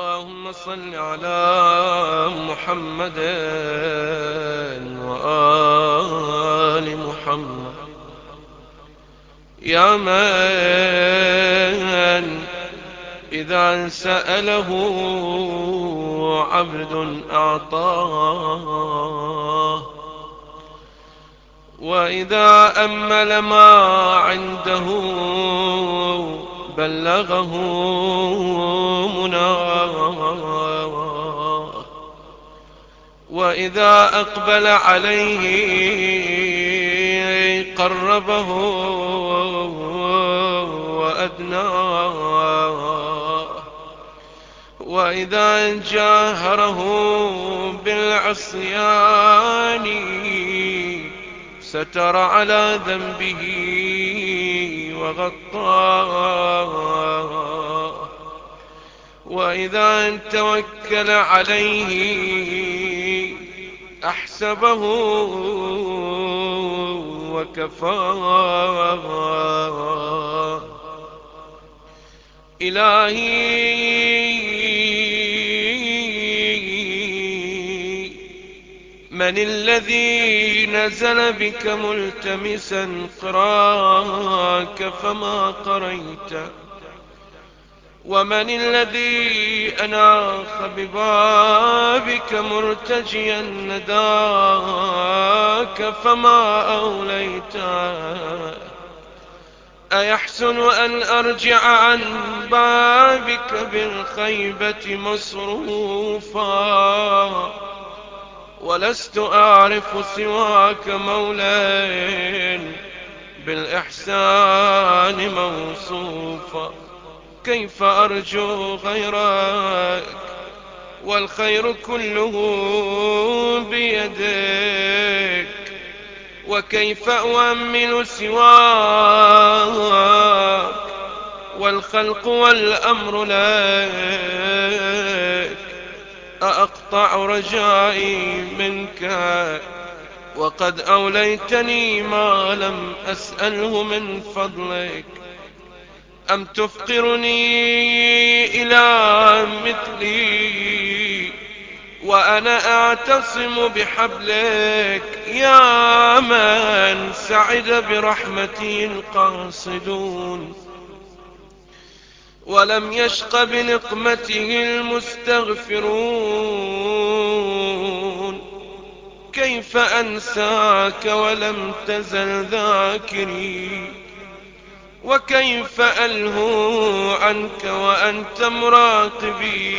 اللهم صل على محمد وآل محمد. يا من إذا سأله عبد أعطاه. وإذا أمل ما عنده بلغه مناه وإذا أقبل عليه قربه وأدناه وإذا جاهره بالعصيان ستر على ذنبه وغطاه وإذا توكل عليه أحسبه وكفاه إلهي من الذي نزل بك ملتمسا قراك فما قريت ومن الذي أناخ ببابك مرتجيا نداك فما أوليت أيحسن أن أرجع عن بابك بالخيبة مصروفا ولست أعرف سواك مولين بالإحسان موصوفا كيف أرجو غيرك والخير كله بيدك. وكيف أؤمل سواك؟ والخلق والأمر لك. أأقطع رجائي منك وقد أوليتني ما لم أسأله من فضلك. أم تفقرني إلى مثلي وأنا أعتصم بحبلك. يا من سعد برحمتي القاصدون. ولم يشق بنقمته المستغفرون. كيف أنساك ولم تزل ذاكري؟ وكيف ألهو عنك وأنت مراقبي؟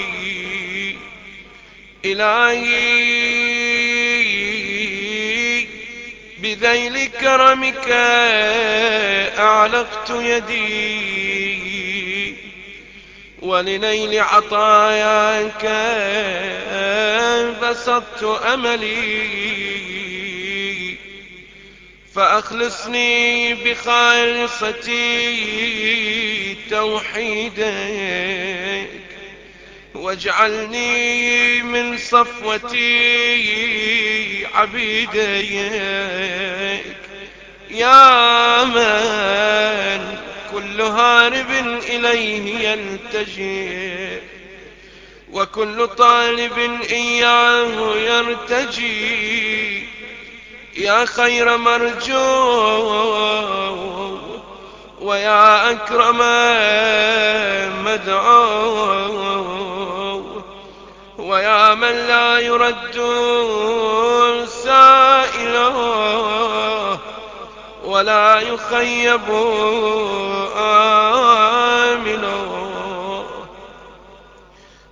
إلهي بذيل كرمك أعلقت يدي. ولنيل عطاياك بسطت أملي. فأخلصني بخالصتي توحيدك واجعلني من صفوتي عبيدك. يا من كل هارب إليه يلتجئ وكل طالب إياه يرتجي. يا خير مرجو ويا أكرم مدعو ويا من لا يرد سائله ولا يخيب آمنه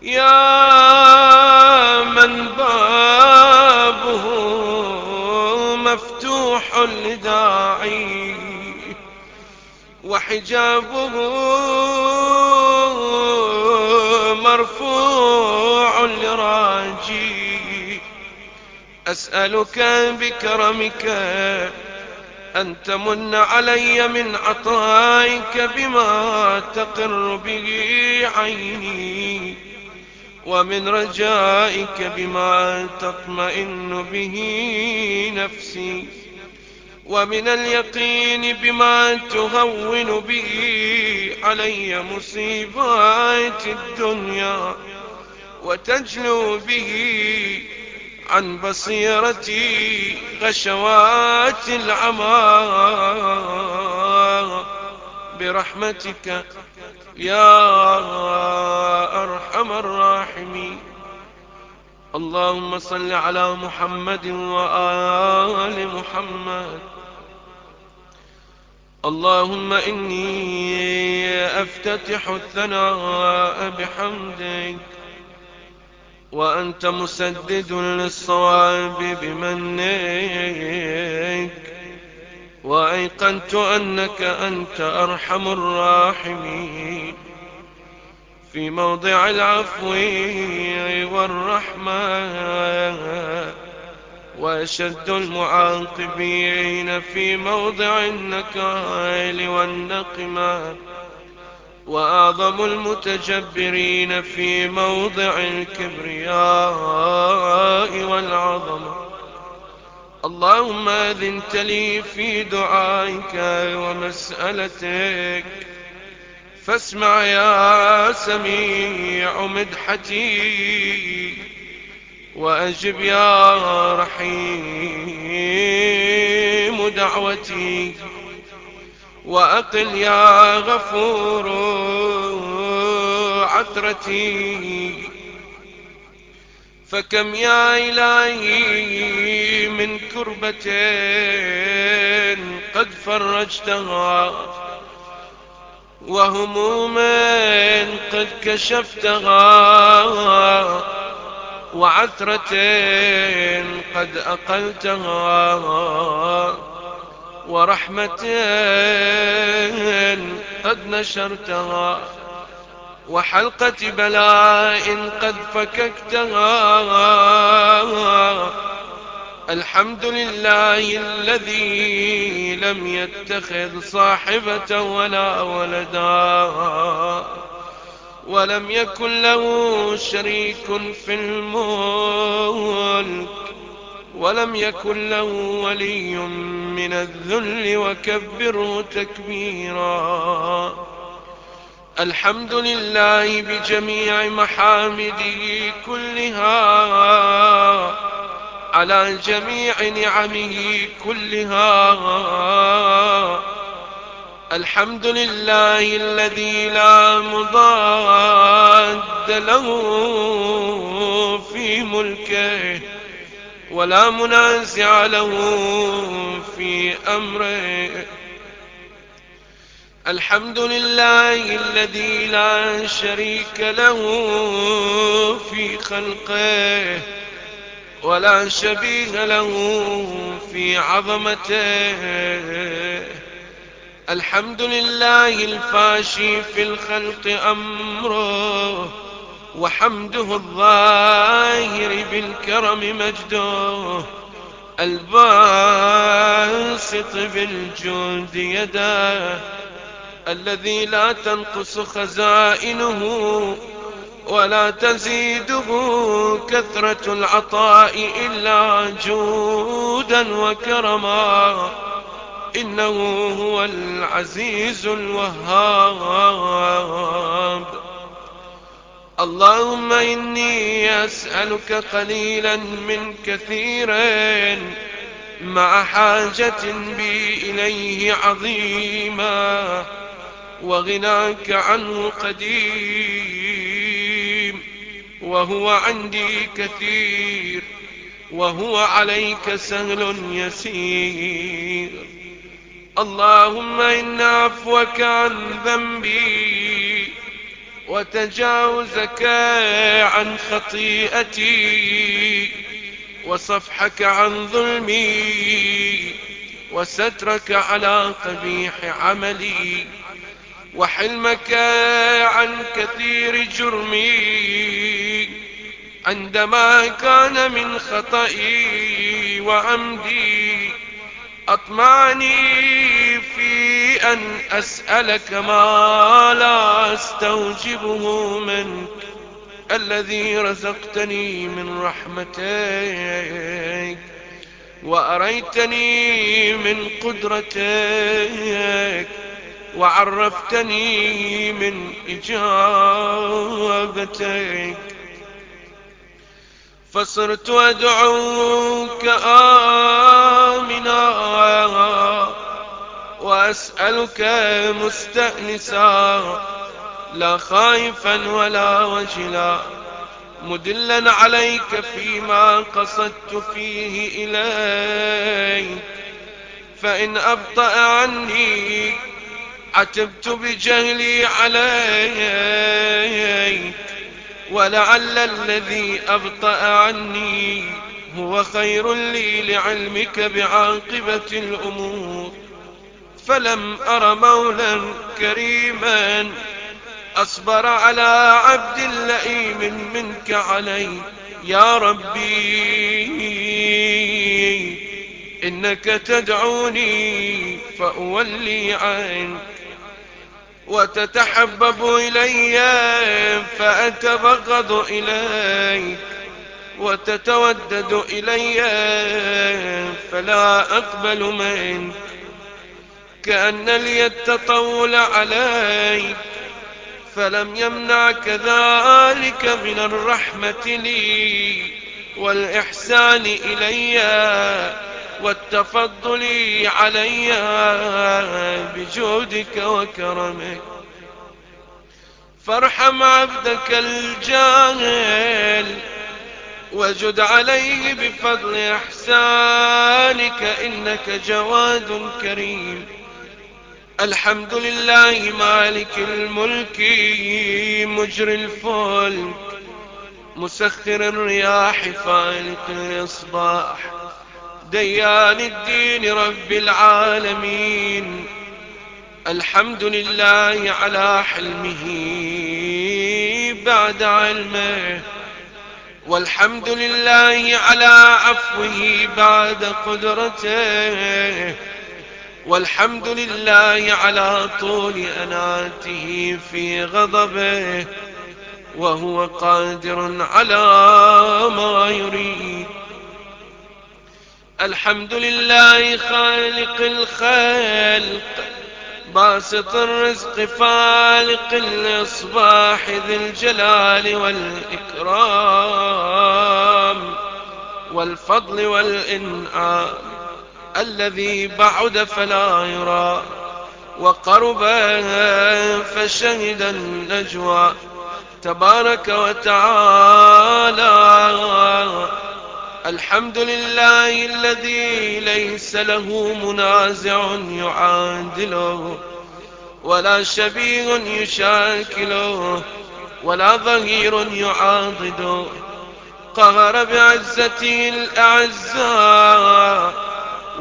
يا من بابه مفتوح لداعي وحجابه مرفوع لراجي. أسألك بكرمك أن تمن علي من عطائك بما تقر به عيني ومن رجائك بما تطمئن به نفسي ومن اليقين بما تهون به علي مصيبات الدنيا وتجلو به عن بصيرتي غشوات العمى. برحمتك يا أرحم الراحمين. اللهم صل على محمد وآل محمد. اللهم إني أفتتح الثناء بحمدك. وأنت مسدد للصواب بمنك. وأيقنت أنك أنت أرحم الراحمين. في موضع العفو والرحمة. وأشد المعاقبين في موضع النكال والنقمة. وأعظم المتجبرين في موضع الكبرياء والعظمة اللهم أذنت لي في دعائك ومسألتك. فاسمع يا سميع مدحتي. وأجب يا رحيم دعوتي. وأقل يا غفور عثرتي. فكم يا إلهي من كربة قد فرجتها وهموما قد كشفتها وعثرة قد أقلتها. ورحمة قد نشرتها وحلقة بلاء قد فككتها. الحمد لله الذي لم يتخذ صاحبة ولا ولدا ولم يكن له شريك في الملك. ولم يكن له ولي من الذل وكبره تكبيرا. الحمد لله بجميع محامده كلها على جميع نعمه كلها. الحمد لله الذي لا مضاد له في ملكه. ولا منازع له في أمره. الحمد لله الذي لا شريك له في خلقه ولا شبيه له في عظمته. الحمد لله الفاشي في الخلق أمره وحمده الظاهر بالكرم مجده الباسط بالجود يداه الذي لا تنقص خزائنه ولا تزيده كثرة العطاء إلا جودا وكرما. إنه هو العزيز الوهاب. اللهم إني أسألك قليلا من كثير مع حاجة بي إليه عظيما وغناك عنه قديم وهو عندي كثير وهو عليك سهل يسير. اللهم إن عفوك عن ذنبي وتجاوزك عن خطيئتي وصفحك عن ظلمي وسترك على قبيح عملي وحلمك عن كثير جرمي عندما كان من خطئي وعمدي أطمعني أن أسألك ما لا أستوجبه منك الذي رزقتني من رحمتك وأريتني من قدرتك وعرفتني من إجابتك فصرت أدعوك آمنا وأسألك مستأنسا لا خائفا ولا وجلا. مدلا عليك فيما قصدت فيه إليك فإن أبطأ عني عتبت بجهلي عليك ولعل الذي أبطأ عني هو خير لي لعلمك بعاقبة الأمور. فلم أر مولا كريما. أصبر على عبد لئيم منك علي. يا ربي إنك تدعوني فأولي عنك. وتتحبب إلي فأتبغض إليك. وتتودد إلي فلا أقبل منك. كأن لي التطول عليك فلم يمنعك ذلك من الرحمة لي والإحسان إلي والتفضل علي بجودك وكرمك. فارحم عبدك الجاهل وجد عليه بفضل إحسانك إنك جواد كريم. الحمد لله مالك الملك مجري الفلك مسخر الرياح فالق الإصباح ديان الدين رب العالمين. الحمد لله على حلمه بعد علمه والحمد لله على عفوه بعد قدرته. والحمد لله على طول أناته في غضبه وهو قادر على ما يريد. الحمد لله خالق الخلق باسط الرزق فالق الإصباح ذي الجلال والإكرام والفضل والإنعام. الذي بعد فلا يرى وقرب فشهد النجوى. تبارك وتعالى الحمد لله الذي ليس له منازع يعادله ولا شبيه يشاكله ولا ظهير يعاضده. قهر بعزته الأعزاء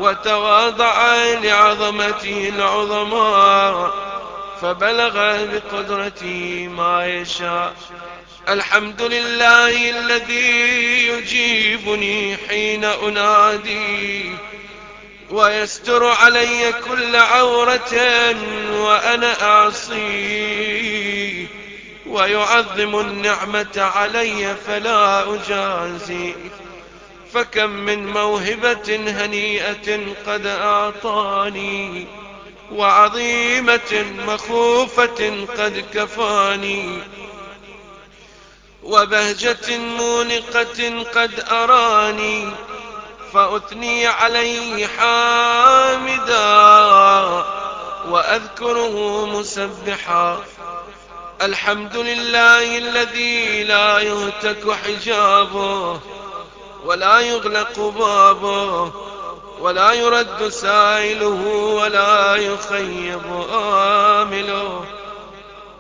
وتواضع لعظمته العظماء فبلغ بقدرته ما يشاء. الحمد لله الذي يجيبني حين أنادي ويستر علي كل عورة وأنا أعصي ويعظم النعمة علي فلا أجازي. فكم من موهبة هنيئة قد أعطاني وعظيمة مخوفة قد كفاني وبهجة مونقة قد أراني فأثني عليه حامدا وأذكره مسبحا. الحمد لله الذي لا يهتك حجابه ولا يغلق بابه ولا يرد سائله ولا يخيب آمله.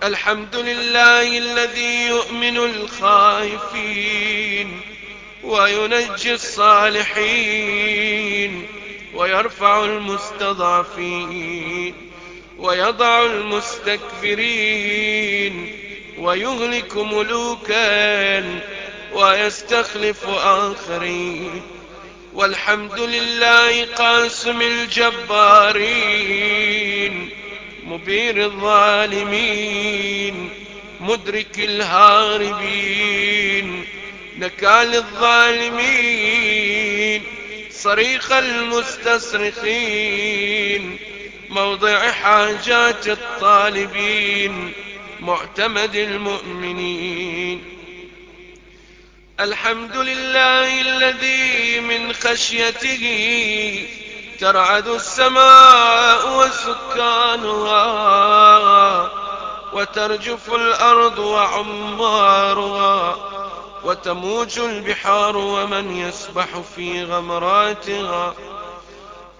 الحمد لله الذي يؤمن الخائفين وينجي الصالحين ويرفع المستضعفين ويضع المستكبرين ويهلك ملوكا ويستخلف آخرين والحمد لله قاسم الجبارين مبير الظالمين مدرك الهاربين نكال الظالمين صريخ المستصرخين موضع حاجات الطالبين معتمد المؤمنين. الحمد لله الذي من خشيته ترعد السماء وسكانها وترجف الأرض وعمارها وتموج البحار ومن يسبح في غمراتها.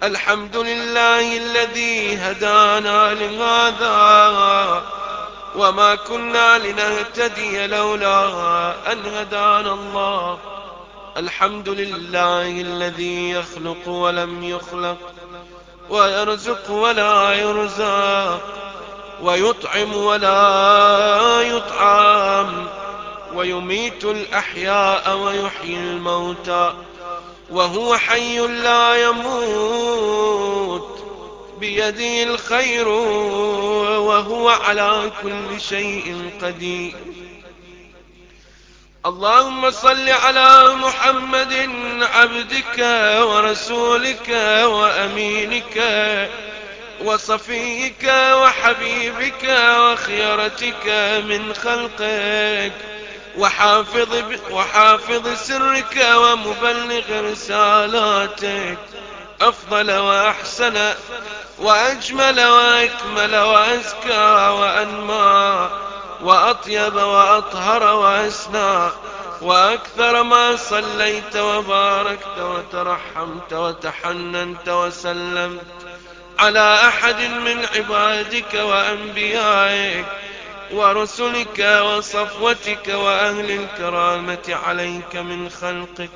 الحمد لله الذي هدانا لهذا وما كنا لنهتدي لولا أن هدانا الله. الحمد لله الذي يخلق ولم يخلق ويرزق ولا يرزق ويطعم ولا يطعم ويميت الأحياء ويحيي الموتى وهو حي لا يموت. بيده الخير وهو على كل شيء قدير. اللهم صل على محمد عبدك ورسولك وأمينك وصفيك وحبيبك وخيرتك من خلقك وحافظ, وحافظ سرك ومبلغ رسالاتك. أفضل وأحسن وأجمل وأكمل وأزكى وأنمى وأطيب وأطهر وأسنى وأكثر ما صليت وباركت وترحمت وتحننت وسلمت على أحد من عبادك وأنبيائك ورسلك وصفوتك وأهل الكرامة عليك من خلقك.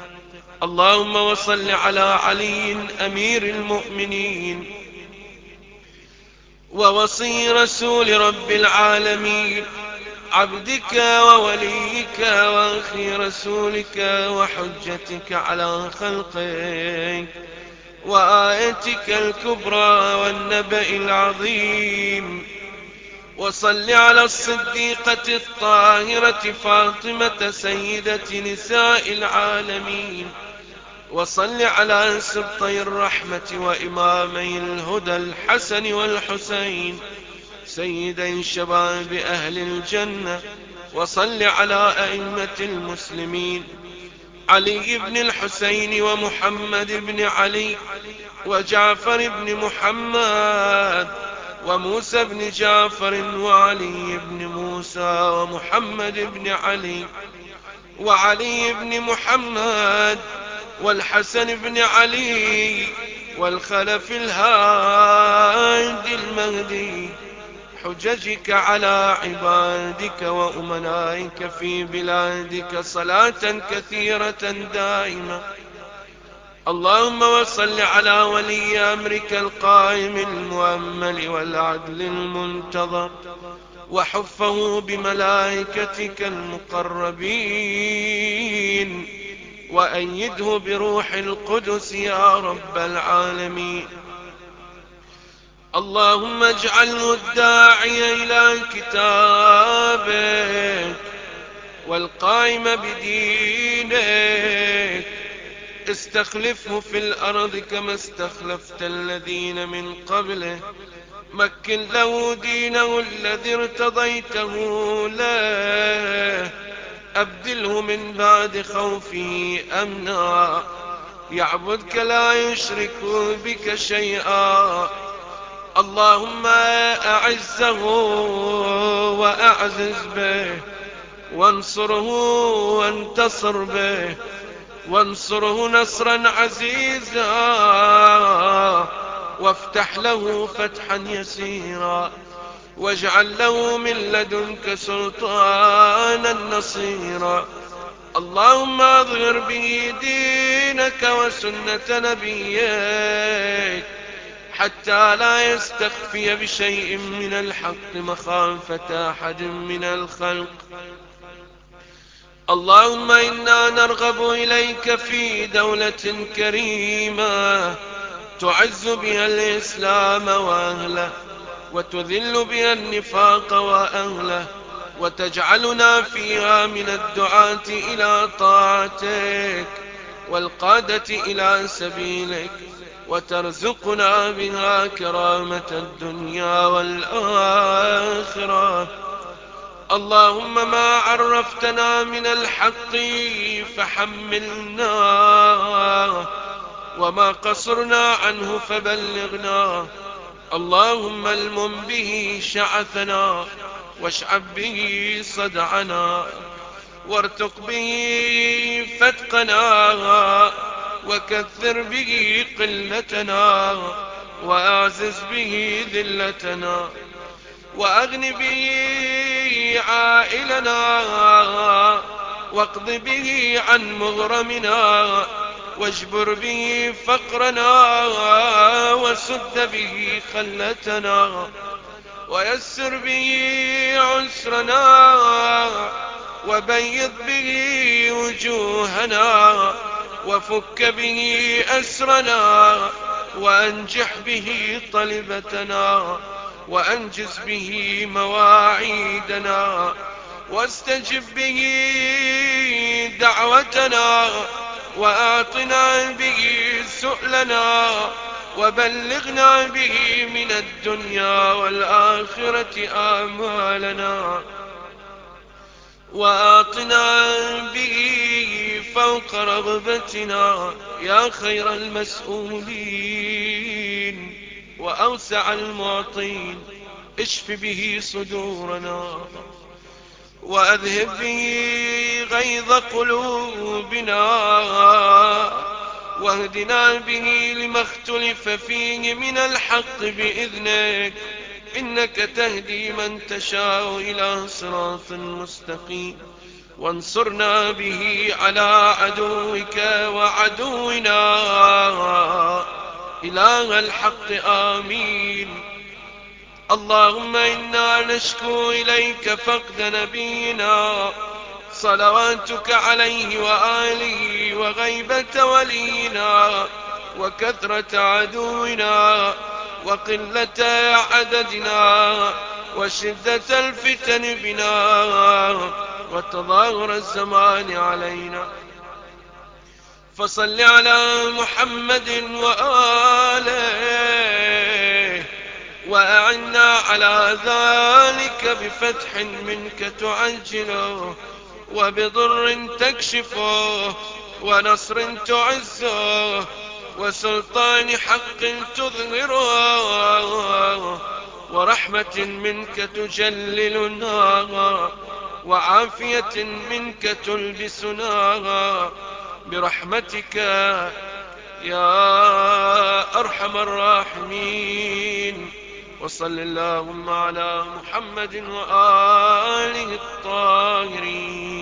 اللهم وصل على علي أمير المؤمنين ووصي رسول رب العالمين عبدك ووليك وأخي رسولك وحجتك على خلقك وآيتك الكبرى والنبأ العظيم. وصل على الصديقة الطاهرة فاطمة سيدة نساء العالمين. وصل على سبطي الرحمة وإمامي الهدى الحسن والحسين سيدي شباب أهل الجنة وصل على أئمة المسلمين علي بن الحسين ومحمد بن علي وجعفر بن محمد وموسى بن جعفر وعلي بن موسى ومحمد بن علي وعلي بن محمد والحسن بن علي والخلف الهادي المهدي حججك على عبادك وأمنائك في بلادك صلاة كثيرة دائمة. اللهم وصل على ولي أمرك القائم المؤمل والعدل المنتظر وحفه بملائكتك المقربين. وأيده بروح القدس يا رب العالمين. اللهم اجعله الداعي إلى كتابك والقائم بدينك. استخلفه في الأرض كما استخلفت الذين من قبله. مكن له دينه الذي ارتضيته له. أبدله من بعد خوفه أمنا. يعبدك لا يشرك بك شيئا. اللهم أعزه وأعزز به وانصره وانتصر به وانصره نصرا عزيزا. وافتح له فتحا يسيرا. واجعل له من لدنك سلطانا نصيرا. اللهم اظهر به دينك وسنة نبيك حتى لا يستخفي بشيء من الحق مخافة أحد من الخلق. اللهم إنا نرغب إليك في دولة كريمة تعز بها الإسلام وأهله. وتذل بها النفاق وأهله وتجعلنا فيها من الدعاة إلى طاعتك والقادة إلى سبيلك وترزقنا بها كرامة الدنيا والآخرة. اللهم ما عرفتنا من الحق فحملنا وما قصرنا عنه فبلغنا اللهم المم به شعثنا واشعب به صدعنا وارتق به فتقنا وكثر به قلتنا وأعزز به ذلتنا وأغن به عائلنا واقض به عن مغرمنا واجبر به فقرنا وسد به خلتنا ويسر به عسرنا وبيض به وجوهنا وفك به أسرنا وأنجح به طلبتنا وأنجز به مواعيدنا واستجب به دعوتنا وأعطنا به سؤلنا وبلغنا به من الدنيا والآخرة آمالنا. وآطنا به فوق رغبتنا يا خير المسؤولين. وأوسع المعطين اشف به صدورنا. وأذهب به غيظ قلوبنا واهدنا به لما اختلف فيه من الحق بإذنك. إنك تهدي من تشاء إلى صراط مستقيم. وانصرنا به على عدوك وعدونا. إله الحق آمين. اللهم إنا نشكو إليك فقد نبينا. صلواتك عليه وآله وغيبة ولينا وكثرة عدونا وقلة عددنا وشدة الفتن بنا وتظاهر الزمان علينا. فصل على محمد وآله وأعنا على ذلك بفتح منك تعجله وبضر تكشفه ونصر تعزه وسلطان حق تظهرها ورحمة منك تجللنا وعافية منك تلبسنا برحمتك يا أرحم الراحمين. وصل اللهم على محمد وآله الطاهرين.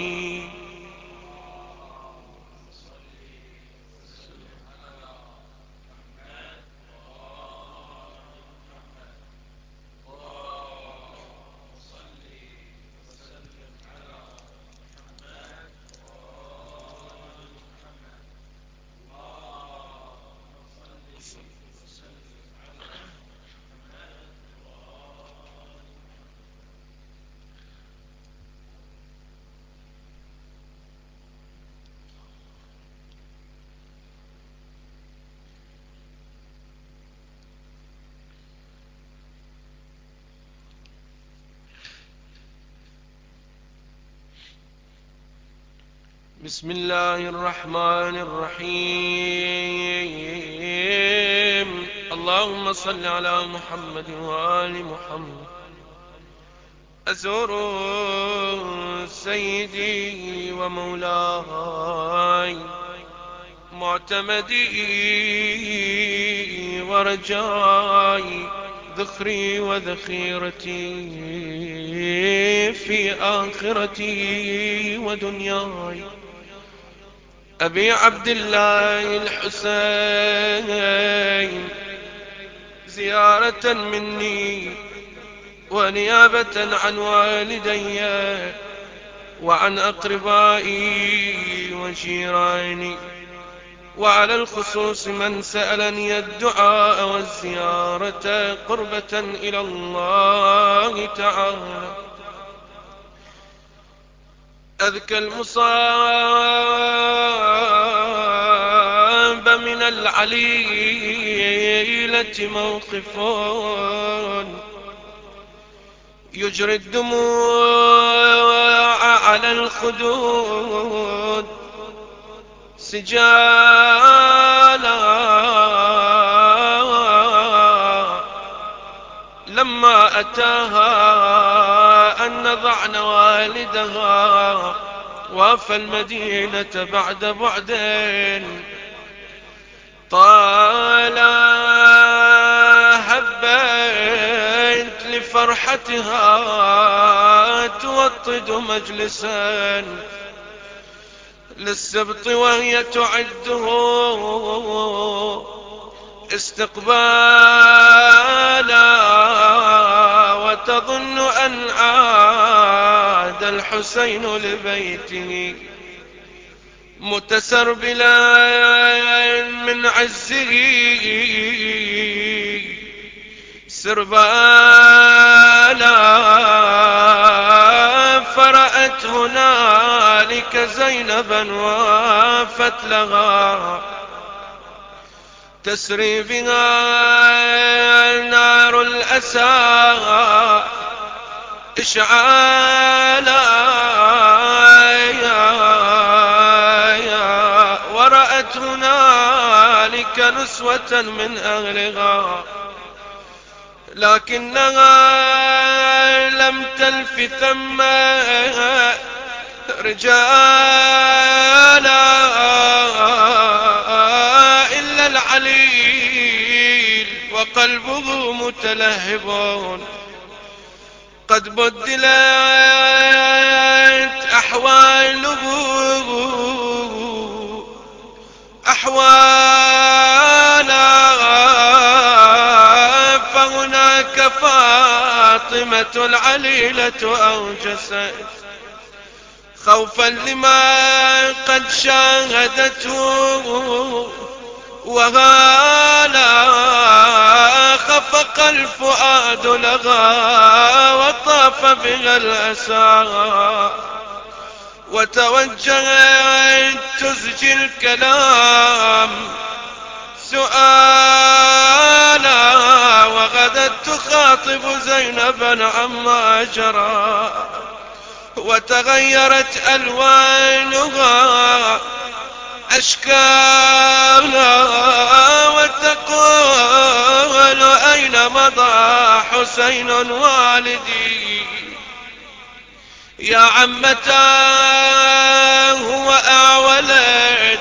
بسم الله الرحمن الرحيم. اللهم صل على محمد وآل محمد. أزور سيدي ومولاي معتمدي ورجاي ذخري وذخيرتي في آخرتي ودنياي. أبي عبد الله الحسين زيارة مني ونيابة عن والدي وعن أقربائي وجيراني وعلى الخصوص من سألني الدعاء والزيارة قربة إلى الله تعالى. أذكى المصاب من العليلة موقف يجري الدموع على الخدود سجالا. لما أتاها أن نضعن والدها وافى المدينة بعد بعدين طال هبيت لفرحتها توطد مجلسا للسبط وهي تعده استقبالا وتظن أن الحسين لبيته. متسربلا من عزه. سربالا فرأت هنالك زينبا وافت لها تسري بها نار الأسى. إشعالا ورأت هنالك نسوة من أهلها لكنها لم تلف ثم رجالا إلا العليل وقلبه متلهب. قد بدلت أحواله أحوالا. فهناك فاطمة العليلة أوجست خوفا لما قد شاهدته وهالا خفق الفؤاد لها وطاف بها الأسى. وتوجهت تزجي الكلام. سؤالا وغدت تخاطب زينبا عما جرى وتغيرت ألوانها. أشكالا وتقول أين مضى حسين والدي يا عمتاه هو أعولد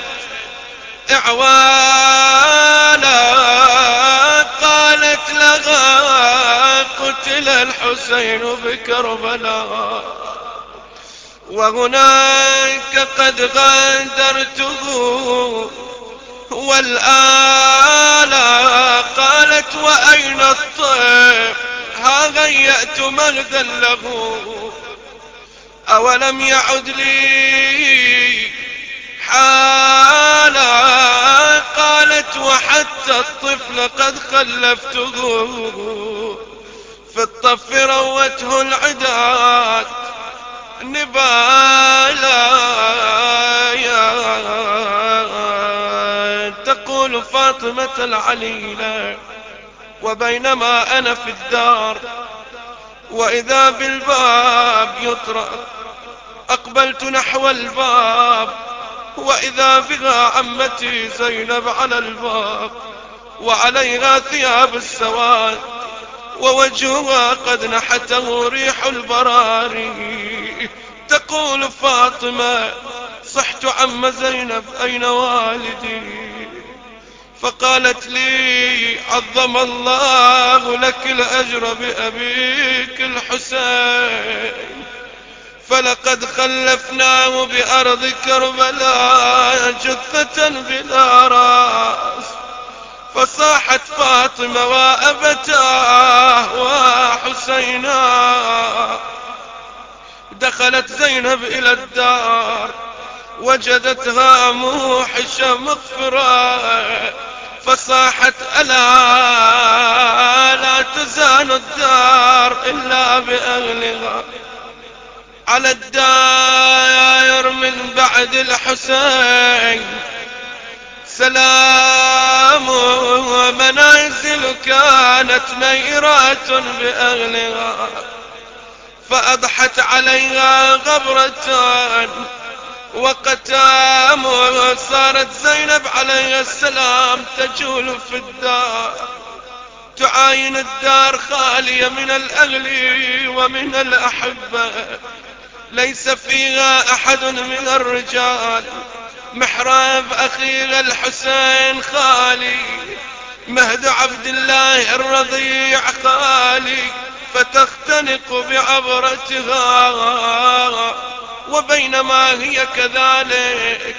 إعوالا قالت لها قتل الحسين بكربلاء. وهناك قد غادرته والآلا قالت وأين الطيب ها غيأت مغدا له. أولم يعد لي حالا؟ قالت وحتى الطفل قد خلفته. في الطف روته العداد نبالا تقول فاطمة العليلة وبينما أنا في الدار وإذا بالباب يطرق أقبلت نحو الباب وإذا بها عمتي زينب على الباب وعليها ثياب السواد. ووجهها قد نحته ريح البراري. تقول فاطمة صحت عم زينب أين والدي؟ فقالت لي عظم الله لك الأجر بأبيك الحسين. فلقد خلفناه بأرض كربلاء جثة بلا رأس. فصاحت فاطمة وأبتاه وحسينا دخلت زينب إلى الدار وجدتها موحشة مغفرة. فصاحت ألا لا تزال الدار إلا بأهلها. على الداير من بعد الحسين سلام ومنازل كانت نيرات بأهلها فأضحت عليها غبرتان وقتام صارت زينب عليه السلام تجول في الدار تعاين الدار خالية من الأهل ومن الأحبة ليس فيها أحد من الرجال. محراب أخيها الحسين خالي مهد عبد الله الرضيع خالي فتختنق بعبرتها. وبينما هي كذلك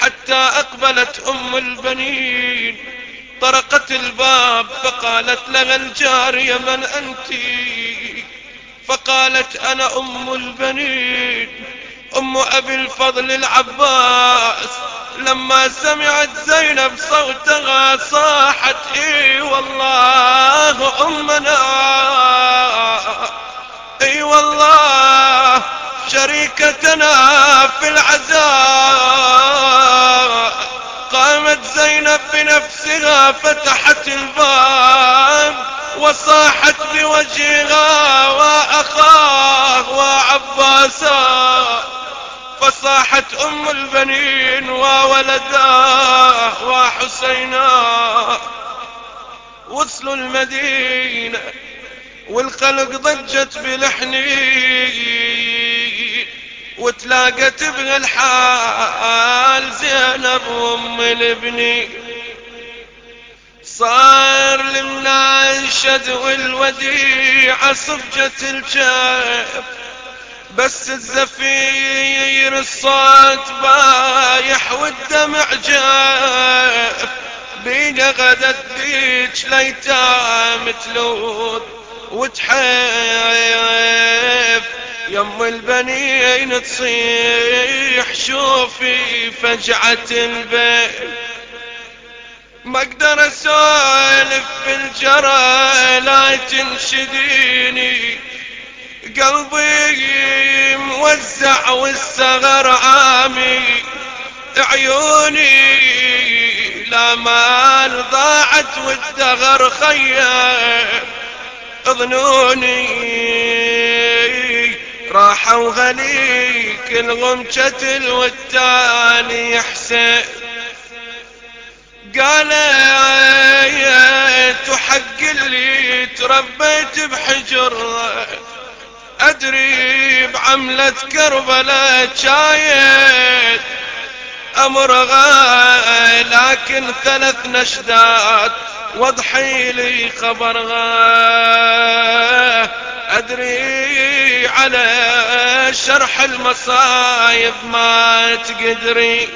حتى أقبلت أم البنين. طرقت الباب فقالت لها الجارية من أنت؟ فقالت أنا أم البنين. أم أبي الفضل العباس لما سمعت زينب صوتها صاحت إي والله أمنا. إي والله شريكتنا في العزاء. قامت زينب بنفسها فتحت الباب وصاحت بوجهها وأخاه وعباسا فصاحت أم البنين وولداه وحسينا. وصلوا المدينة والخلق ضجت بلحني وتلاقت بهالحال زينب وأم الابني صار المناشد والوديعة صفجة الجاب بس الزفير الصوت بايح والدمع جاف. بينا غدت ديج ليتام تلوث وتحيف. يم البنين تصيح شوفي فجعة البيت. ما أقدر أسولف بالجرى لا تنشديني. قلبي موزع والسغر عامي عيوني لا مال ضاعت والدغر خيب اظنوني راحوا غليك الغمشة والتالي حسين. قال يا تحق اللي تربيت بحجر. أدري بعملة كربلاء شايد. امرغا لكن ثلاث نشدات. وضحي لي خبرها أدري على شرح المصايب ما تقدري.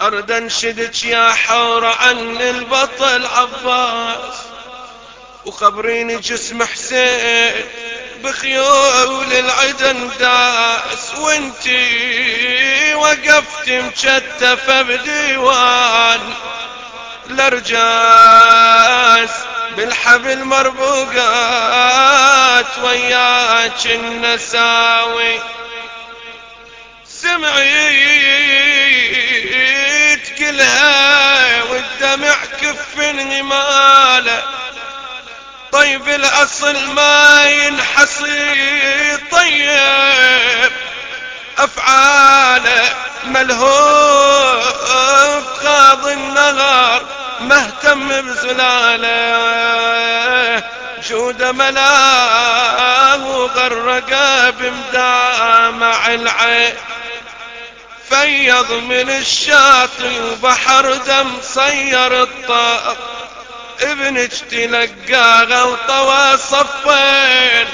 ارد انشدك يا حور عن البطل عباس. وخبريني جسم حسين بخيول العدن داس. وانتي وقفت مشتفة بديوان الأرجاس بالحبل مربوقات وياك النساوي سمعيت كلها والدمع كف انهماله طيب الأصل ما ينحصي طيب افعاله ملهوف خاض النهار مهتم بزلاله جود ملاه وغرقه بمدامع العين. فيض من الشاطئ وبحر دم صير الطاق ابنك تلقاها وطوى صفين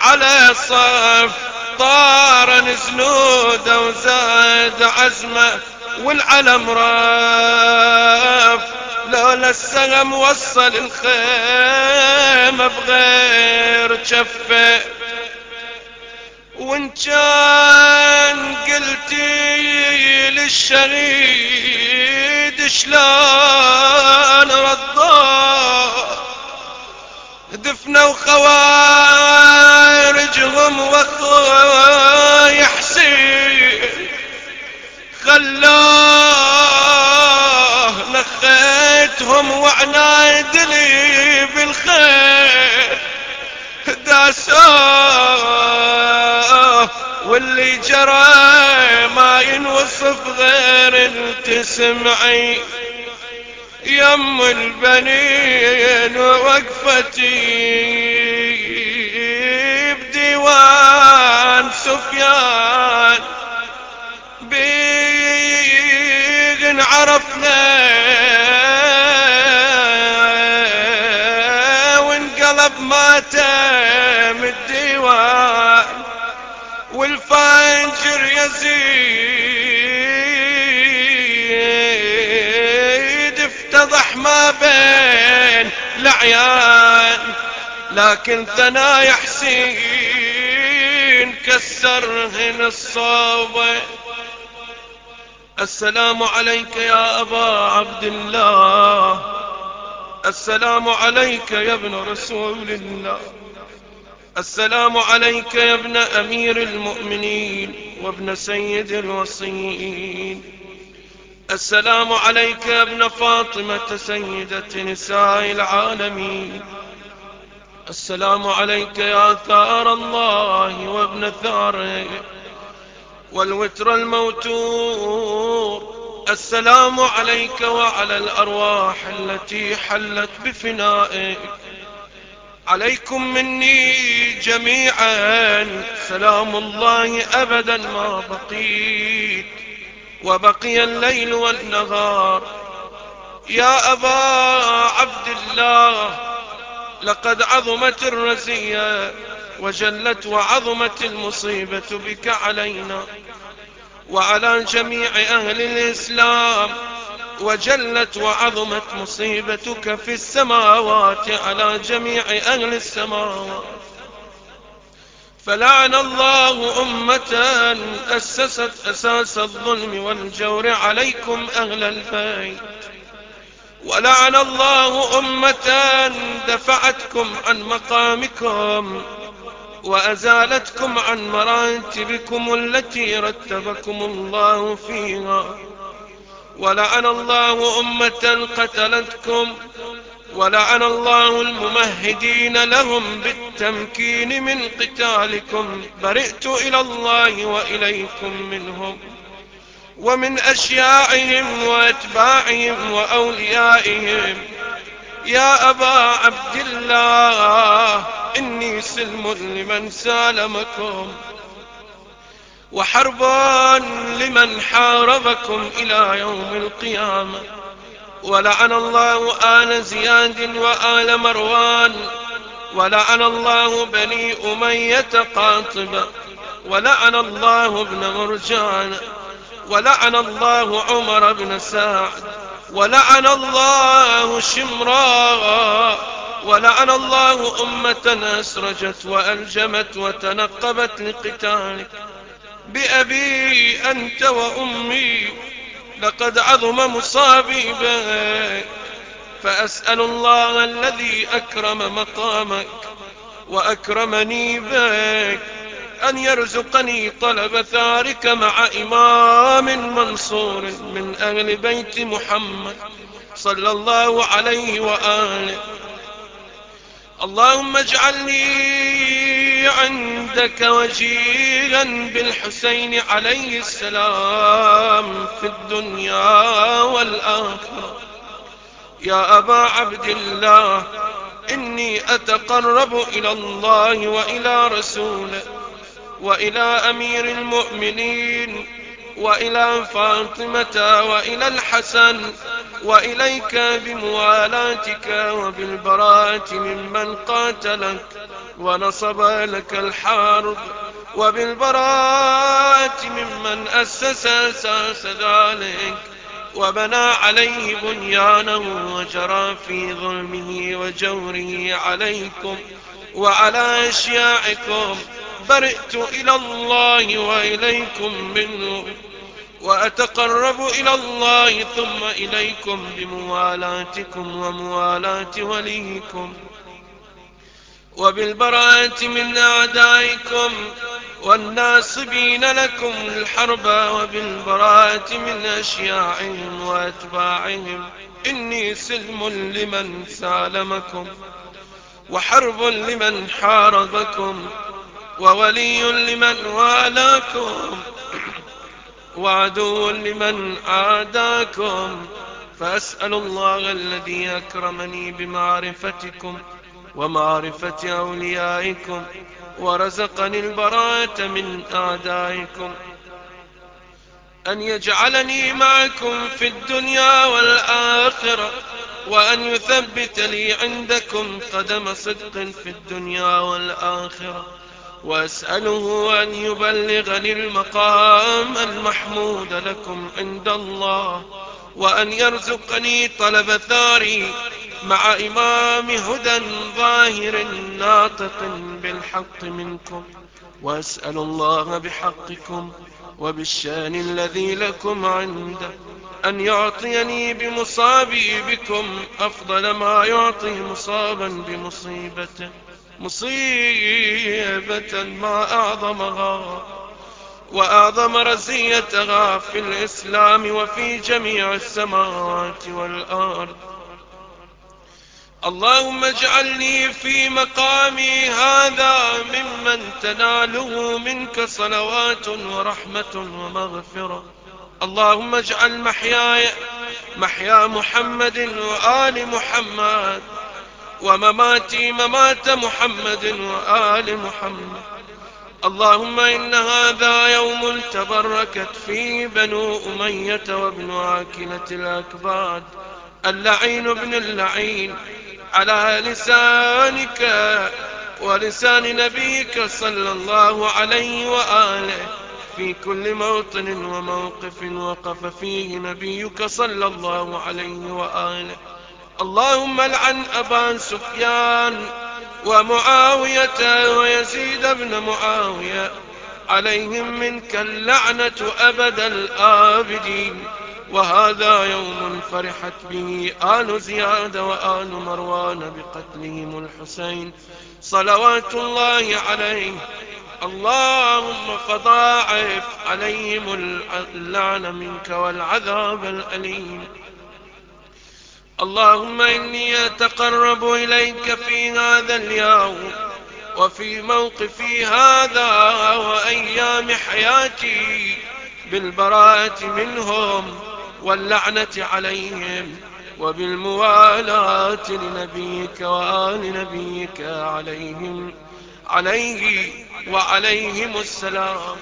على صف طار نزلوده وزاد عزمة والعلم راف. لولا السهم وصل الخيمة بغير جفه وإن كان قلتي للشهيد شلون رضاه دفنوا خوارجهم وأخوي حسين. خلاه نخيتهم وعنايد لي بالخير. داسوا واللي جرى ما ينوصف غير تسمعي يم البنين وقفتي بديوان سفيان. بيغن عرفنا العيان لكن ثنايا حسين كسرهن الصوبه السلام عليك يا أبا عبد الله. السلام عليك يا ابن رسول الله. السلام عليك يا ابن أمير المؤمنين وابن سيد الوصيين. السلام عليك يا ابن فاطمة سيدة نساء العالمين. السلام عليك يا ثار الله وابن ثاره والوتر الموتور. السلام عليك وعلى الأرواح التي حلت بفنائك. عليكم مني جميعا. سلام الله أبدا ما بقيت. وبقي الليل والنهار. يا أبا عبد الله لقد عظمت الرزية وجلت وعظمت المصيبة بك علينا وعلى جميع أهل الإسلام وجلت وعظمت مصيبتك في السماوات على جميع أهل السماوات. فلعن الله أمة أسست أساس الظلم والجور عليكم أهل البيت. ولعن الله أمة دفعتكم عن مقامكم وأزالتكم عن مراتبكم التي رتبكم الله فيها. ولعن الله أمة قتلتكم ولعن الله الممهدين لهم بالتمكين من قتالكم. برئت إلى الله وإليكم منهم ومن أشياعهم وأتباعهم وأوليائهم. يا أبا عبد الله إني سلم لمن سالمكم وحرب لمن حاربكم إلى يوم القيامة. ولعن الله آل زياد وآل مروان. ولعن الله بني أمية قاطبة ولعن الله ابن مرجان. ولعن الله عمر بن سعد. ولعن الله شمراء ولعن الله أمة أسرجت وألجمت وتنقبت لقتالك. بأبي أنت وأمي لقد عظم مصابي بك فأسأل الله الذي أكرم مقامك وأكرمني بك أن يرزقني طلب ثارك مع إمام منصور من أهل بيت محمد صلى الله عليه وآله. اللهم اجعلني عندك وجيها بالحسين عليه السلام في الدنيا والآخرة. يا أبا عبد الله إني أتقرب إلى الله وإلى رسوله وإلى أمير المؤمنين وإلى فاطمة وإلى الحسن وإليك بموالاتك وبالبراءة ممن قاتلك ونصب لك الحرب وبالبراءة ممن أسس أساس ذلك وبنى عليه بنيانه وجرى في ظلمه وجوره عليكم وعلى أشياعكم برئت إلى الله وإليكم منه وأتقرب إلى الله ثم إليكم بموالاتكم وموالاة وليكم وبالبراءة من أعدائكم والناصبين لكم الحرب وبالبراءة من أشياعهم وأتباعهم. إني سلم لمن سالمكم وحرب لمن حاربكم وولي لمن والاكم. وعدو لمن عاداكم. فأسأل الله الذي أكرمني بمعرفتكم ومعرفة أوليائكم ورزقني البراءة من أعدائكم. أن يجعلني معكم في الدنيا والآخرة وأن يثبت لي عندكم قدم صدق في الدنيا والآخرة. وأسأله أن يبلغني المقام المحمود لكم عند الله وأن يرزقني طلب ثاري مع إمام هدى ظاهر ناطق بالحق منكم. وأسأل الله بحقكم وبالشأن الذي لكم عنده أن يعطيني بمصابي بكم أفضل ما يعطي مصابا بمصيبته. مصيبة ما أعظمها وأعظم رزيتها في الإسلام وفي جميع السماوات والأرض. اللهم اجعلني في مقامي هذا ممن تناله منك صلوات ورحمة ومغفرة. اللهم اجعل محياي محيا محمد وآل محمد ومماتي ممات محمد وآل محمد. اللهم إن هذا يوم تبركت فيه بنو أمية وابن عاكلة الأكباد. اللعين ابن اللعين على لسانك ولسان نبيك صلى الله عليه وآله. في كل موطن وموقف وقف فيه نبيك صلى الله عليه وآله. اللهم لعن أبا سفيان ومعاوية ويزيد بن معاوية عليهم منك اللعنة أبد الآبدين. وهذا يوم فرحت به آل زياد وآل مروان بقتلهم الحسين. صلوات الله عليه. اللهم فضاعف عليهم اللعن منك والعذاب الأليم. اللهم إني أتقرب إليك في هذا اليوم وفي موقفي هذا وأيام حياتي بالبراءة منهم واللعنة عليهم وبالموالاة لنبيك وآل نبيك عليهم عليه وعليهم السلام.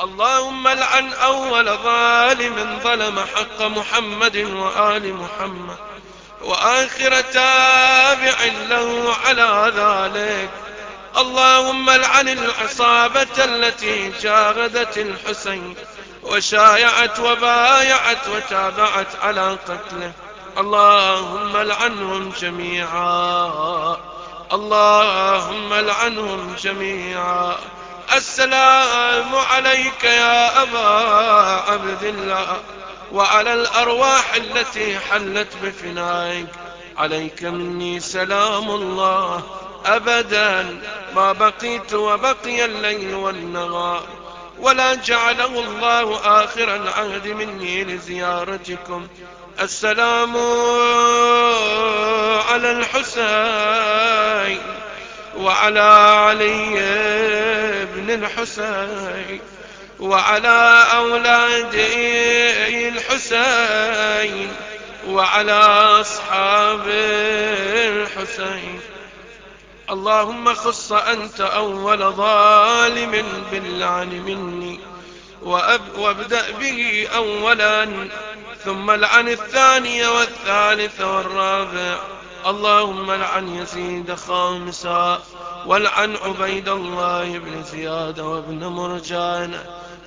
اللهم لعن أول ظالم ظلم حق محمد وآل محمد. وآخر تابع له على ذلك. اللهم لعن العصابة التي جاغدت الحسين وشايعت وبايعت وتابعت على قتله. اللهم لعنهم جميعا. اللهم لعنهم جميعا. السلام عليك يا أبا عبد الله. وعلى الأرواح التي حلت بفنائك. عليك مني سلام الله أبدا. ما بقيت وبقي الليل والنهار. ولا جعله الله آخر العهد مني لزيارتكم. السلام على الحسين وعلى علي بن الحسين. وعلى أولاد الحسين وعلى أصحاب الحسين. اللهم خص أنت أول ظالم باللعن مني وابدأ به أولا ثم لعن الثاني والثالث والرابع. اللهم لعن يزيد خامسا ولعن عبيد الله بن زياد وابن مرجان.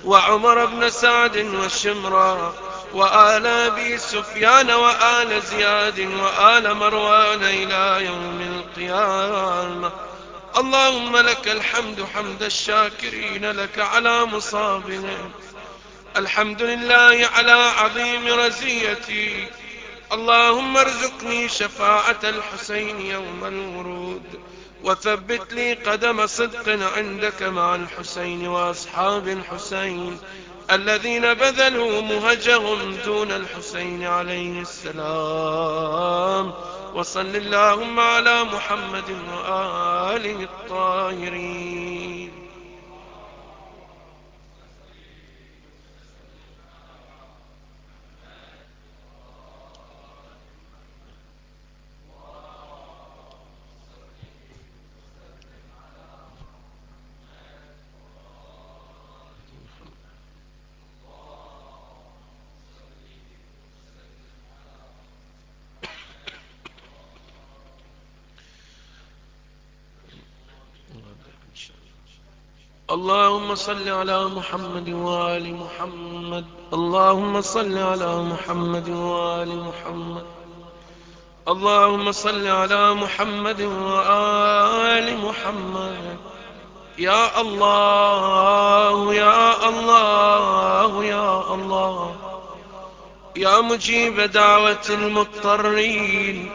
وعمر بن سعد والشمرا وآل أبي سفيان وآل زياد وآل مروان إلى يوم القيامة. اللهم لك الحمد حمد الشاكرين لك على مصابهم. الحمد لله على عظيم رزيتي. اللهم ارزقني شفاعة الحسين يوم الورود. وثبت لي قدم صدق عندك مع الحسين وأصحاب الحسين الذين بذلوا مهجهم دون الحسين عليه السلام. وصل اللهم على محمد وآله الطاهرين. اللهم صل على محمد وآل محمد. اللهم صل على محمد وآل محمد. اللهم صل على محمد وآل محمد. يا الله يا الله يا الله. يا مجيب دعوة المضطرين.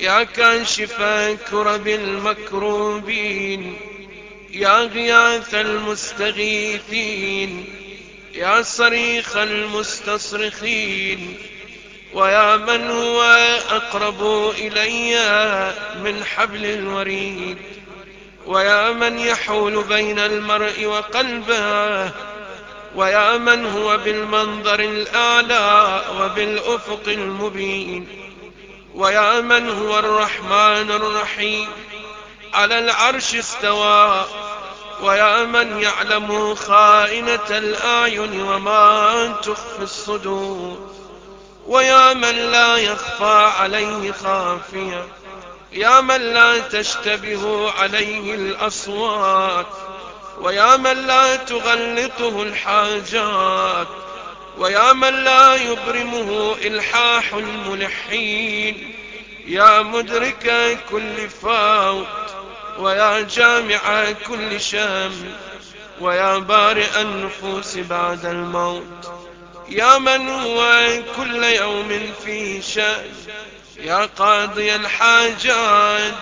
يا كاشف كرب المكروبين. يا غياث المستغيثين يا صريخ المستصرخين ويا من هو أقرب إلي من حبل الوريد ويا من يحول بين المرء وقلبه ويا من هو بالمنظر الأعلى وبالأفق المبين ويا من هو الرحمن الرحيم. على العرش استوى ويا من يعلم خائنة الأعين وما تخفي الصدور. ويا من لا يخفى عليه خافية. يا من لا تشتبه عليه الأصوات. ويا من لا تغلطه الحاجات. ويا من لا يبرمه إلحاح الملحين. يا مدرك كل فوت ويا جامع كل شام ويا بارئ النفوس بعد الموت. يا من هو كل يوم في شأن يا قاضي الحاجات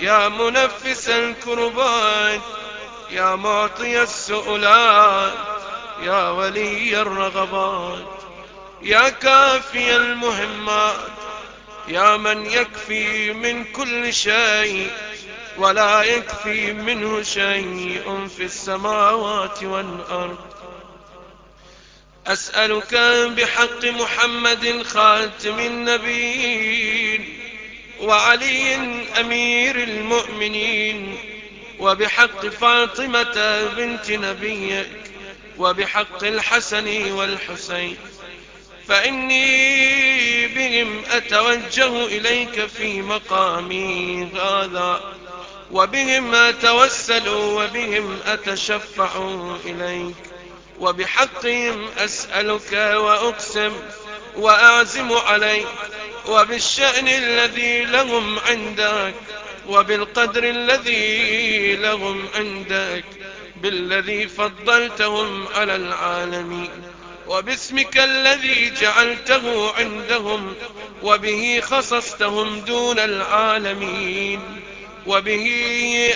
يا منفس الكربات يا معطي السؤلات يا ولي الرغبات. يا كافي المهمات يا من يكفي من كل شيء. ولا يكفي منه شيء في السماوات والأرض. أسألك بحق محمد خاتم النبيين وعلي أمير المؤمنين وبحق فاطمة بنت نبيك وبحق الحسن والحسين. فإني بهم أتوجه إليك في مقامي هذا. وبهم أتوسل وبهم أتشفع إليك. وبحقهم أسألك وأقسم وأعزم عليك. وبالشأن الذي لهم عندك. وبالقدر الذي لهم عندك. بالذي فضلتهم على العالمين. وباسمك الذي جعلته عندهم. وبه خصصتهم دون العالمين. وبه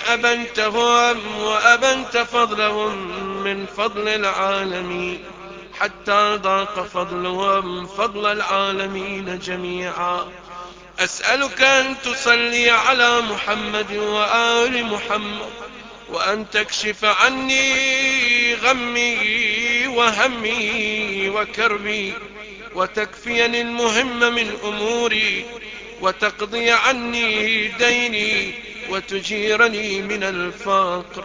أبنتهم وأبنت فضلهم من فضل العالمين. حتى ضاق فضلهم فضل العالمين جميعا. أسألك أن تصلي على محمد وآل محمد وأن تكشف عني غمي وهمي وكربي وتكفيني المهم من أموري وتقضي عني ديني وتجيرني من الفقر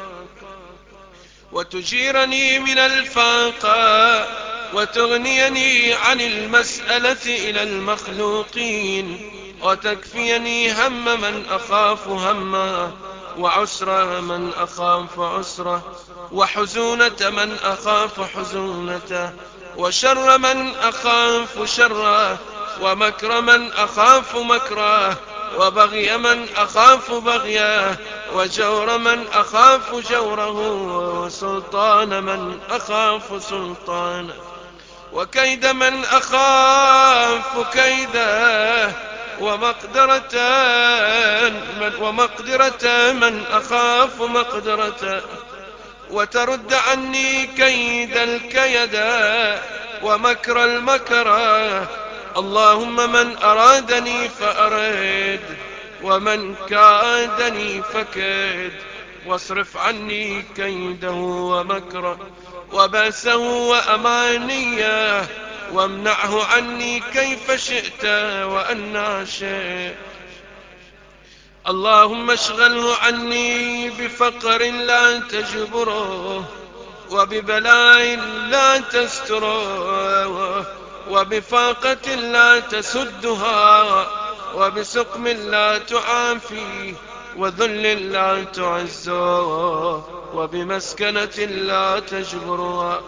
وتجيرني من الفاقة وتغنيني عن المسألة إلى المخلوقين وتكفيني هم من أخاف همه وعسر من أخاف عسره وحزونة من أخاف حزونته وشر من أخاف شره ومكر من أخاف مكره وبغي من أخاف بغيه وجور من أخاف جوره وسلطان من أخاف سلطانه وكيد من أخاف كيده ومقدرة من ومقدرة من أخاف مقدرة وترد عني كيد الكيد ومكر المكر اللهم من أرادني فأرد ومن كادني فكد. واصرف عني كيده ومكره وبأسه وأمانيه. وامنعه عني كيف شئت وأنا شئت اللهم اشغله عني بفقر لا تجبره وببلاء لا تستره. وبفاقة لا تسدها وبسقم لا تعافيه وذل لا تعز وبمسكنة لا تجبر.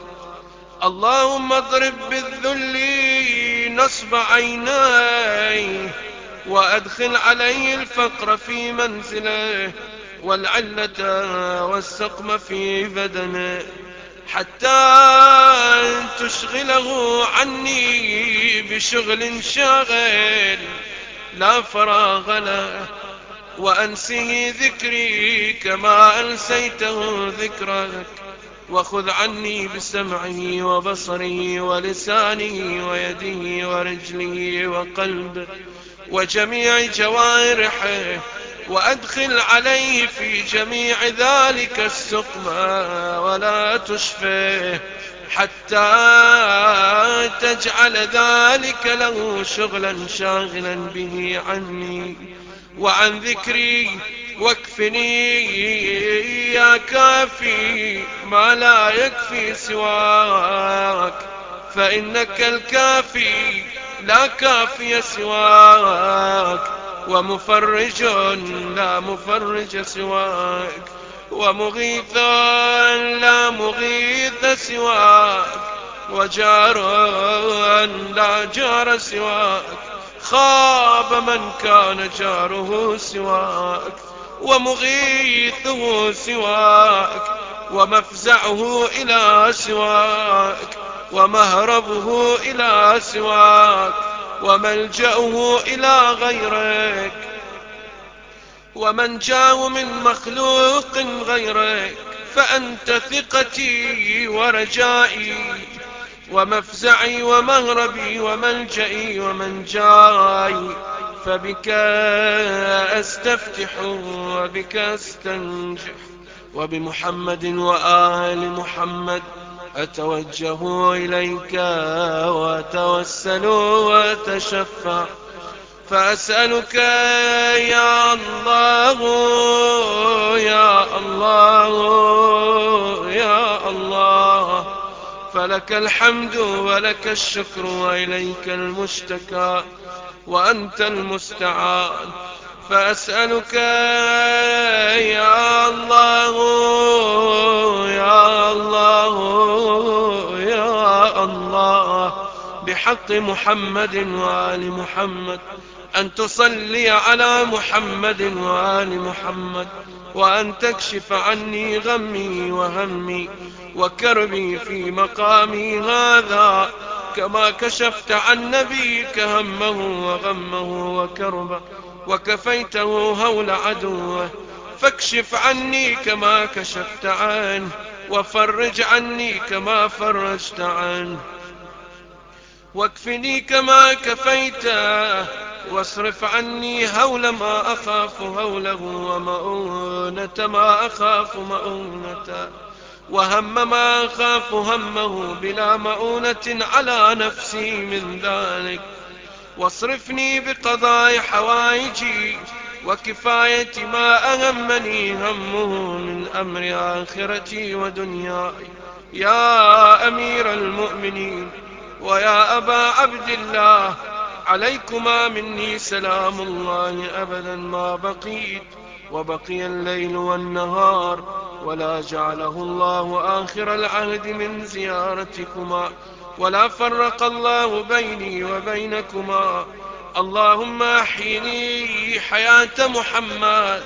اللهم اضرب بالذل نصب عينيه وأدخل عليه الفقر في منزله والعلة والسقم في بدنه. حتى تشغله عني بشغل شاغل. لا فراغ له وأنسه ذكري كما أنسيته ذكرك. وخذ عني بسمعه وبصره ولسانه ويده ورجله وقلبه وجميع جوارحه وأدخل عليه في جميع ذلك السقم ولا تشفيه حتى تجعل ذلك له شغلا شاغلا به عني. وعن ذكري واكفني يا كافي ما لا يكفي سواك. فإنك الكافي لا كافي سواك. ومفرج لا مفرج سواك. ومغيث لا مغيث سواك. وجار لا جار سواك. خاب من كان جاره سواك. ومغيثه سواك. ومفزعه إلى سواك. ومهربه إلى سواك. وملجأه إلى غيرك. ومن جاء من مخلوق غيرك. فأنت ثقتي ورجائي ومفزعي ومهربي وملجئي ومنجاي. فبك أستفتح وبك أستنجح. وبمحمد وآل محمد أتوجه إليك وأتوسل وأتشفع فأسألك يا الله يا الله يا الله. فلك الحمد ولك الشكر وإليك المشتكى وأنت المستعان. فأسألك يا الله يا الله يا الله. بحق محمد وآل محمد أن تصلي على محمد وآل محمد وأن تكشف عني غمي وهمي وكربي في مقامي هذا كما كشفت عن نبيك همه وغمه وكربه. وكفيته هول عدوه. فاكشف عني كما كشفت عنه وفرج عني كما فرجت عنه. واكفني كما كفيته واصرف عني هول ما أخاف هوله ومؤونة ما أخاف مؤونته وهم ما أخاف همه بلا مؤونة على نفسي من ذلك. واصرفني بقضاء حوائجي وكفاية ما أهمني همه من أمر آخرتي ودنياي. يا أمير المؤمنين ويا أبا عبد الله عليكما مني سلام الله أبدا ما بقيت. وبقي الليل والنهار ولا جعله الله آخر العهد من زيارتكما. ولا فرق الله بيني وبينكما. اللهم أحيني حياة محمد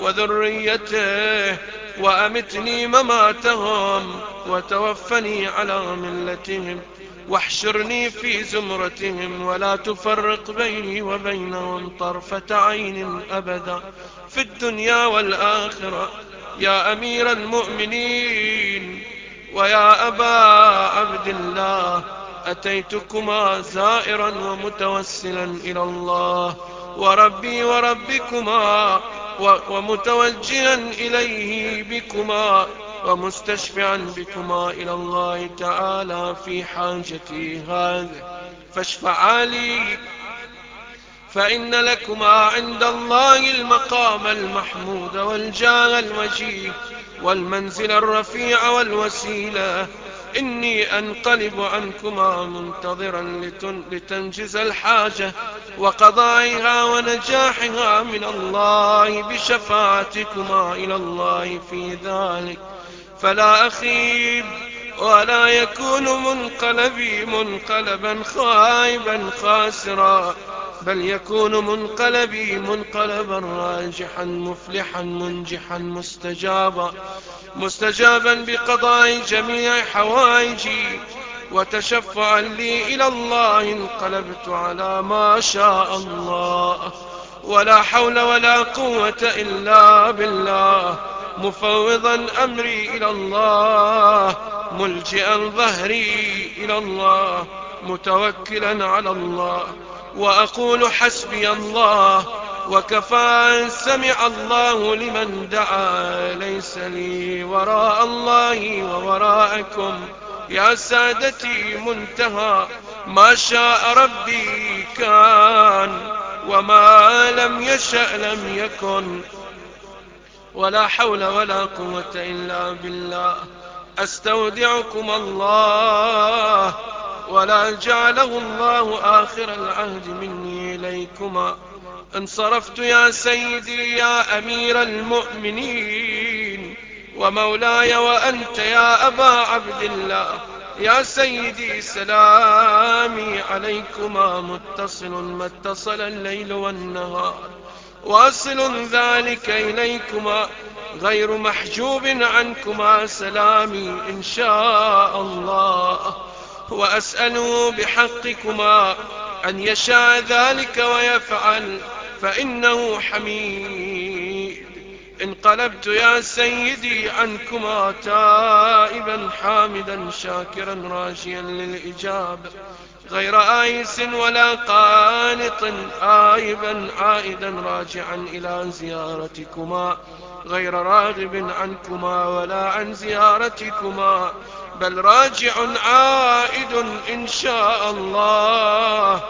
وذريته وأمتني مماتهم وتوفني على ملتهم واحشرني في زمرتهم ولا تفرق بيني وبينهم طرفة عين أبدا. في الدنيا والآخرة يا أمير المؤمنين ويا أبا عبد الله أتيتكما زائرا ومتوسلا إلى الله وربي وربكما ومتوجها إليه بكما ومستشفعا بكما إلى الله تعالى في حاجتي هذه. فاشفعا لي فإن لكما عند الله المقام المحمود والجاه المجيد والمنزل الرفيع والوسيلة إني أنقلب عنكما منتظرا لتنجز الحاجة وقضائها ونجاحها من الله بشفاعتكما إلى الله في ذلك. فلا أخيب ولا يكون منقلبي منقلبا خائبا خاسرا. بل يكون منقلبي منقلبا راجحا مفلحا منجحا مستجابا مستجابا بقضاء جميع حوائجي. وتشفعا لي إلى الله انقلبت على ما شاء الله. ولا حول ولا قوة إلا بالله. مفوضا أمري إلى الله. ملجئا ظهري إلى الله. متوكلا على الله. وأقول حسبي الله وكفى سمع الله لمن دعا. ليس لي وراء الله ووراءكم. يا سادتي منتهى. ما شاء ربي كان وما لم يشأ لم يكن. ولا حول ولا قوة إلا بالله. أستودعكم الله. ولا جعله الله آخر العهد مني إليكما. انصرفت يا سيدي يا أمير المؤمنين. ومولاي وأنت يا أبا عبد الله. يا سيدي سلامي عليكما. متصل ما اتصل الليل والنهار. واصل ذلك إليكما. غير محجوب عنكما. سلامي إن شاء الله. وأسأله بحقكما أن يشاء ذلك ويفعل فإنه حميد. انقلبت يا سيدي عنكما تائبا حامدا شاكرا راجيا للإجابة غير آيس ولا قانط آيبا عائدا راجعا إلى زيارتكما غير راغب عنكما ولا عن زيارتكما. بل راجع عائد إن شاء الله.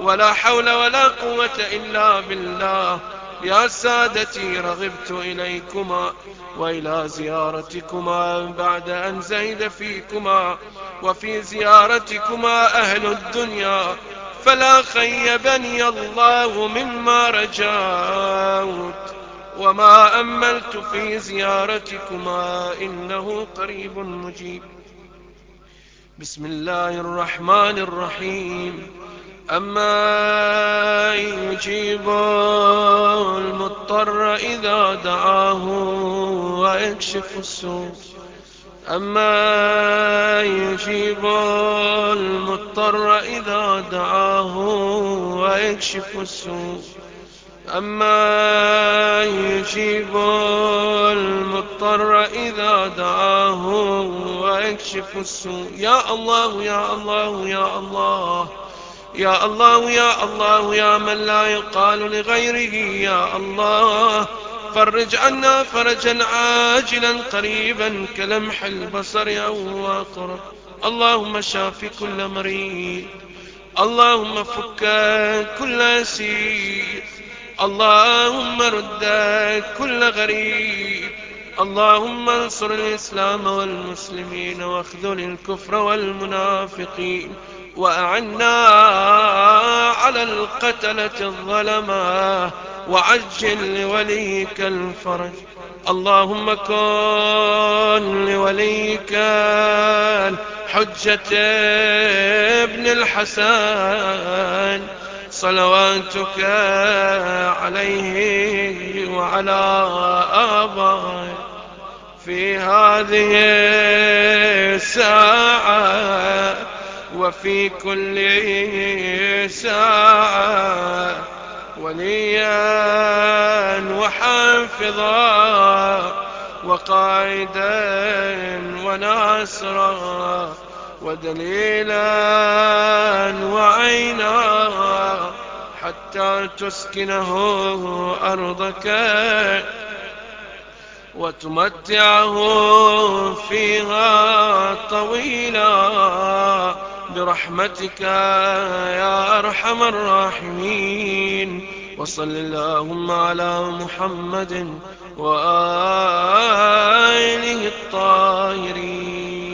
ولا حول ولا قوة إلا بالله. يا سادتي رغبت إليكما وإلى زيارتكما بعد أن زيد فيكما. وفي زيارتكما أهل الدنيا. فلا خيبني الله مما رجوت. وما أملت في زيارتكما إنه قريب مجيب. بسم الله الرحمن الرحيم. أما يجيب المضطر إذا دعاه ويكشف السوء. أما يجيب المضطر إذا دعاه ويكشف السوء. أما يجيب المضطر إذا دعاه ويكشف السوء. يا الله يا الله يا الله يا الله يا الله يا من لا يقال لغيره يا الله. فرج عنا فرجا عاجلا قريبا كلمح البصر أو أقرب اللهم شاف كل مريض. اللهم فك كل أسير اللهم رد كل غريب. اللهم انصر الإسلام والمسلمين واخذل الكفر والمنافقين وأعنا على القتلة الظلمة وعجل لوليك الفرج. اللهم كن لوليك حجة ابن الحسن. صلواتك عليه وعلى آبائه في هذه الساعة وفي كل ساعة وليا وحافظا وقائدا وناصرا. ودليلا وعينا حتى تسكنه أرضك وتمتعه فيها طويلا برحمتك يا أرحم الراحمين. وصل اللهم على محمد وآله الطاهرين.